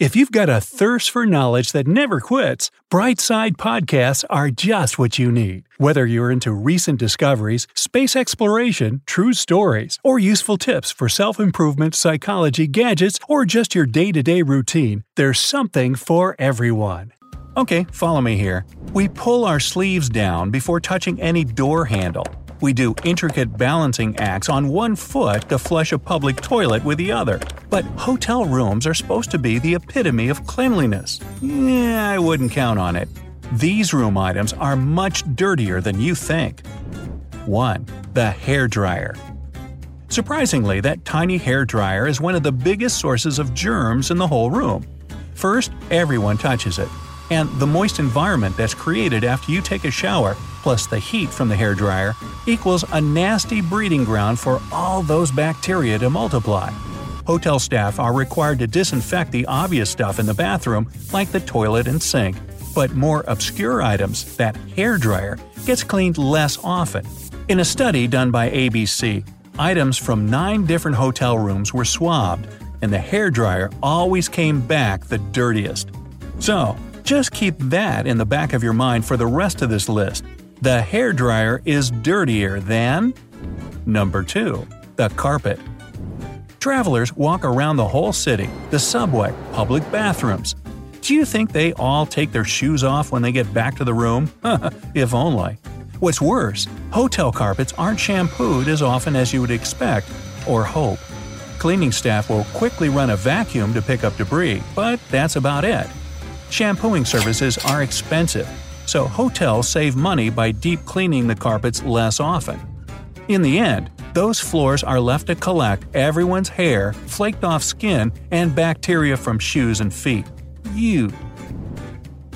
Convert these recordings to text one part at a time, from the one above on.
If you've got a thirst for knowledge that never quits, Brightside Podcasts are just what you need. Whether you're into recent discoveries, space exploration, true stories, or useful tips for self improvement, psychology, gadgets, or just your day to day routine, there's something for everyone. Okay, follow me here. We pull our sleeves down before touching any door handle. We do intricate balancing acts on one foot to flush a public toilet with the other. But hotel rooms are supposed to be the epitome of cleanliness. Yeah, I wouldn't count on it. These room items are much dirtier than you think. 1. The hair dryer. Surprisingly, that tiny hair dryer is one of the biggest sources of germs in the whole room. First, everyone touches it, and the moist environment that's created after you take a shower, plus the heat from the hair dryer, equals a nasty breeding ground for all those bacteria to multiply. Hotel staff are required to disinfect the obvious stuff in the bathroom, like the toilet and sink, but more obscure items, that hair dryer, gets cleaned less often. In a study done by ABC, items from nine different hotel rooms were swabbed, and the hair dryer always came back the dirtiest. So, just keep that in the back of your mind for the rest of this list. The hair dryer is dirtier than. Number 2. The carpet. Travelers walk around the whole city, the subway, public bathrooms. Do you think they all take their shoes off when they get back to the room? if only. What's worse, hotel carpets aren't shampooed as often as you would expect or hope. Cleaning staff will quickly run a vacuum to pick up debris, but that's about it. Shampooing services are expensive, so hotels save money by deep cleaning the carpets less often. In the end, those floors are left to collect everyone's hair, flaked off skin, and bacteria from shoes and feet. You.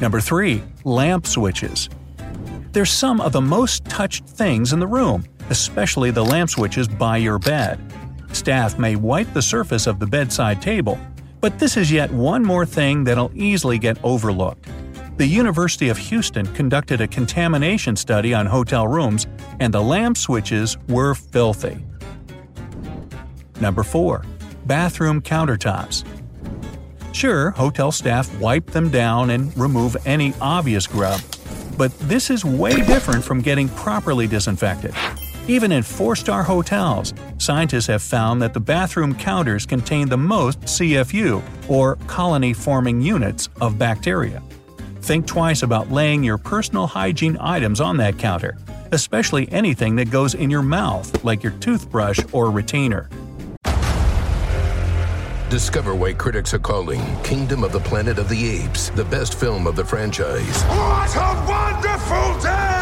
Number 3. Lamp switches. They're some of the most touched things in the room, especially the lamp switches by your bed. Staff may wipe the surface of the bedside table, but this is yet one more thing that'll easily get overlooked. The University of Houston conducted a contamination study on hotel rooms, and the lamp switches were filthy. Number 4. Bathroom countertops. Sure, hotel staff wipe them down and remove any obvious grub, but this is way different from getting properly disinfected. Even in four star hotels, scientists have found that the bathroom counters contain the most CFU, or colony forming units, of bacteria. Think twice about laying your personal hygiene items on that counter, especially anything that goes in your mouth, like your toothbrush or retainer. Discover why critics are calling Kingdom of the Planet of the Apes the best film of the franchise. What a wonderful day!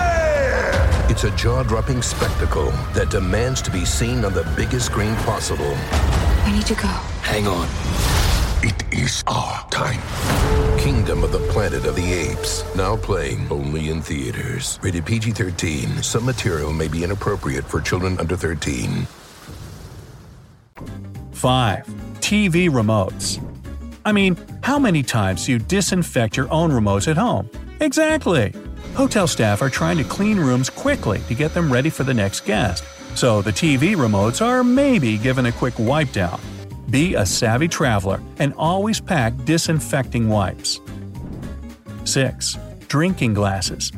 It's a jaw dropping spectacle that demands to be seen on the biggest screen possible. We need to go. Hang on. It is our time. Kingdom of the Planet of the Apes. Now playing only in theaters. Rated PG 13. Some material may be inappropriate for children under 13. 5. TV remotes. I mean, how many times do you disinfect your own remotes at home? Exactly! Hotel staff are trying to clean rooms quickly to get them ready for the next guest, so the TV remotes are maybe given a quick wipe down. Be a savvy traveler and always pack disinfecting wipes. 6. Drinking glasses.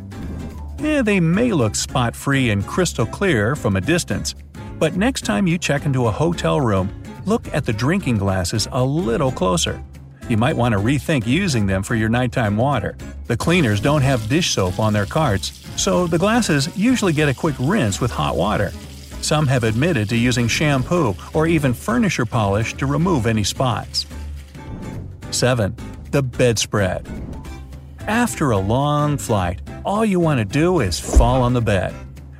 Yeah, they may look spot free and crystal clear from a distance, but next time you check into a hotel room, look at the drinking glasses a little closer. You might want to rethink using them for your nighttime water. The cleaners don't have dish soap on their carts, so the glasses usually get a quick rinse with hot water. Some have admitted to using shampoo or even furniture polish to remove any spots. 7. The bedspread. After a long flight, all you want to do is fall on the bed.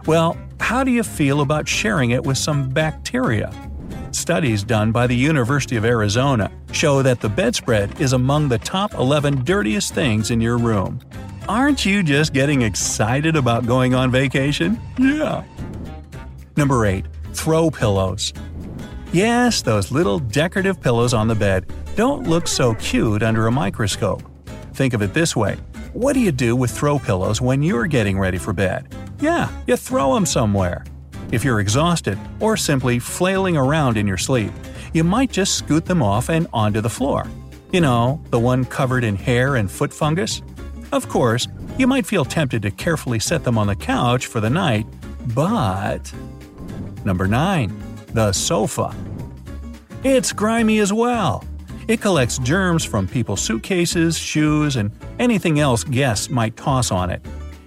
Well, how do you feel about sharing it with some bacteria? Studies done by the University of Arizona show that the bedspread is among the top 11 dirtiest things in your room. Aren't you just getting excited about going on vacation? Yeah. Number 8. Throw pillows. Yes, those little decorative pillows on the bed don't look so cute under a microscope. Think of it this way what do you do with throw pillows when you're getting ready for bed? Yeah, you throw them somewhere. If you're exhausted or simply flailing around in your sleep, you might just scoot them off and onto the floor. You know, the one covered in hair and foot fungus? Of course, you might feel tempted to carefully set them on the couch for the night, but. Number 9. The sofa. It's grimy as well. It collects germs from people's suitcases, shoes, and anything else guests might toss on it.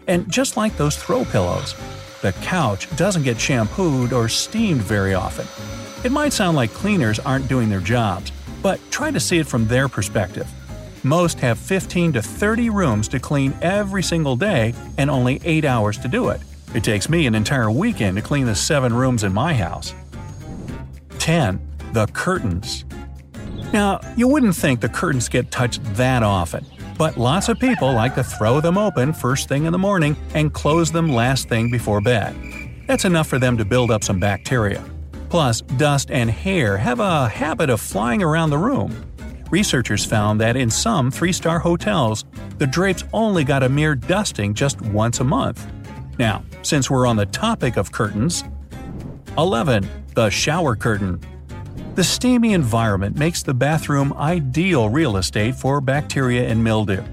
And just like those throw pillows, the couch doesn't get shampooed or steamed very often. It might sound like cleaners aren't doing their jobs, but try to see it from their perspective. Most have 15 to 30 rooms to clean every single day and only 8 hours to do it. It takes me an entire weekend to clean the 7 rooms in my house. 10. The curtains. Now, you wouldn't think the curtains get touched that often, but lots of people like to throw them open first thing in the morning and close them last thing before bed. That's enough for them to build up some bacteria. Plus, dust and hair have a habit of flying around the room. Researchers found that in some three star hotels, the drapes only got a mere dusting just once a month. Now, since we're on the topic of curtains, 11. The shower curtain. The steamy environment makes the bathroom ideal real estate for bacteria and mildew.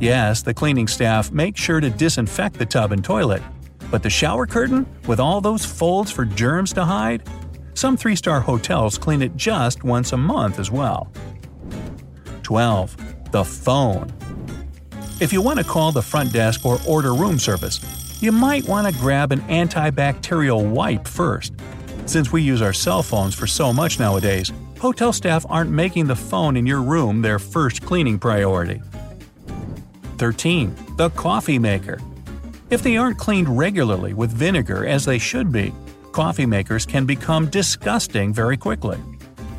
Yes, the cleaning staff make sure to disinfect the tub and toilet, but the shower curtain, with all those folds for germs to hide? Some three star hotels clean it just once a month as well. 12. The phone. If you want to call the front desk or order room service, you might want to grab an antibacterial wipe first. Since we use our cell phones for so much nowadays, hotel staff aren't making the phone in your room their first cleaning priority. 13. The coffee maker. If they aren't cleaned regularly with vinegar as they should be, coffee makers can become disgusting very quickly.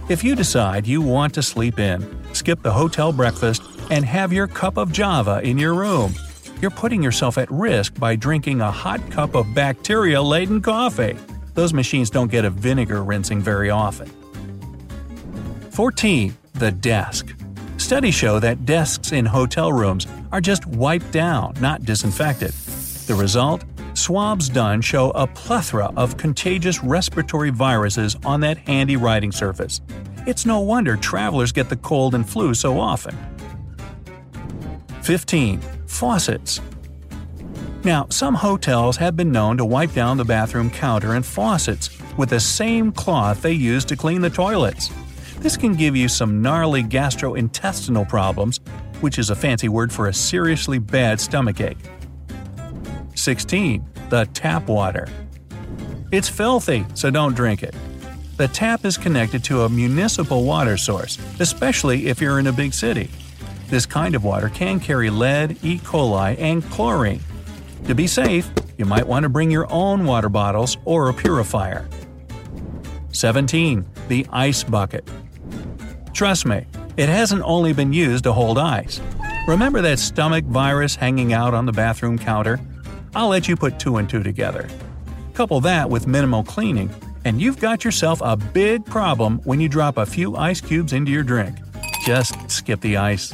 If you decide you want to sleep in, skip the hotel breakfast, and have your cup of java in your room, you're putting yourself at risk by drinking a hot cup of bacteria laden coffee. Those machines don't get a vinegar rinsing very often. 14. The desk. Studies show that desks in hotel rooms are just wiped down, not disinfected. The result? Swabs done show a plethora of contagious respiratory viruses on that handy writing surface. It's no wonder travelers get the cold and flu so often. 15. Faucets. Now, some hotels have been known to wipe down the bathroom counter and faucets with the same cloth they use to clean the toilets. This can give you some gnarly gastrointestinal problems, which is a fancy word for a seriously bad stomachache. 16. The tap water. It's filthy, so don't drink it. The tap is connected to a municipal water source, especially if you're in a big city. This kind of water can carry lead, E. coli, and chlorine, to be safe, you might want to bring your own water bottles or a purifier. 17. The ice bucket. Trust me, it hasn't only been used to hold ice. Remember that stomach virus hanging out on the bathroom counter? I'll let you put two and two together. Couple that with minimal cleaning, and you've got yourself a big problem when you drop a few ice cubes into your drink. Just skip the ice.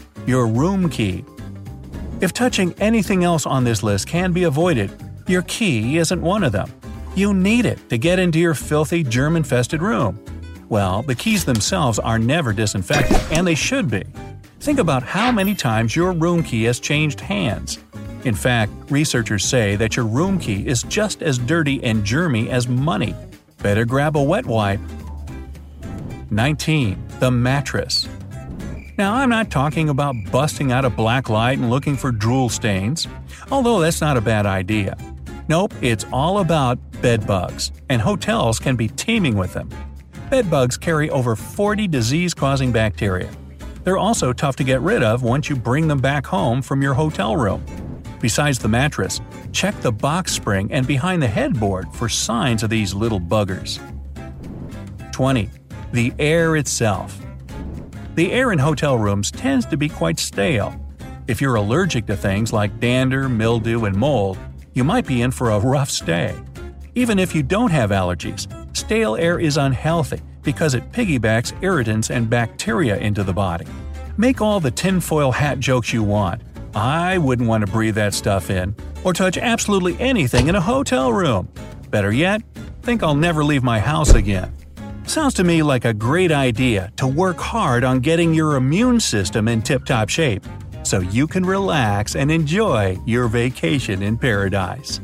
your room key. If touching anything else on this list can be avoided, your key isn't one of them. You need it to get into your filthy, germ infested room. Well, the keys themselves are never disinfected, and they should be. Think about how many times your room key has changed hands. In fact, researchers say that your room key is just as dirty and germy as money. Better grab a wet wipe. 19. The mattress. Now, I'm not talking about busting out a black light and looking for drool stains, although that's not a bad idea. Nope, it's all about bed bugs, and hotels can be teeming with them. Bed bugs carry over 40 disease causing bacteria. They're also tough to get rid of once you bring them back home from your hotel room. Besides the mattress, check the box spring and behind the headboard for signs of these little buggers. 20. The air itself. The air in hotel rooms tends to be quite stale. If you're allergic to things like dander, mildew, and mold, you might be in for a rough stay. Even if you don't have allergies, stale air is unhealthy because it piggybacks irritants and bacteria into the body. Make all the tinfoil hat jokes you want. I wouldn't want to breathe that stuff in, or touch absolutely anything in a hotel room. Better yet, think I'll never leave my house again. Sounds to me like a great idea to work hard on getting your immune system in tip top shape so you can relax and enjoy your vacation in paradise.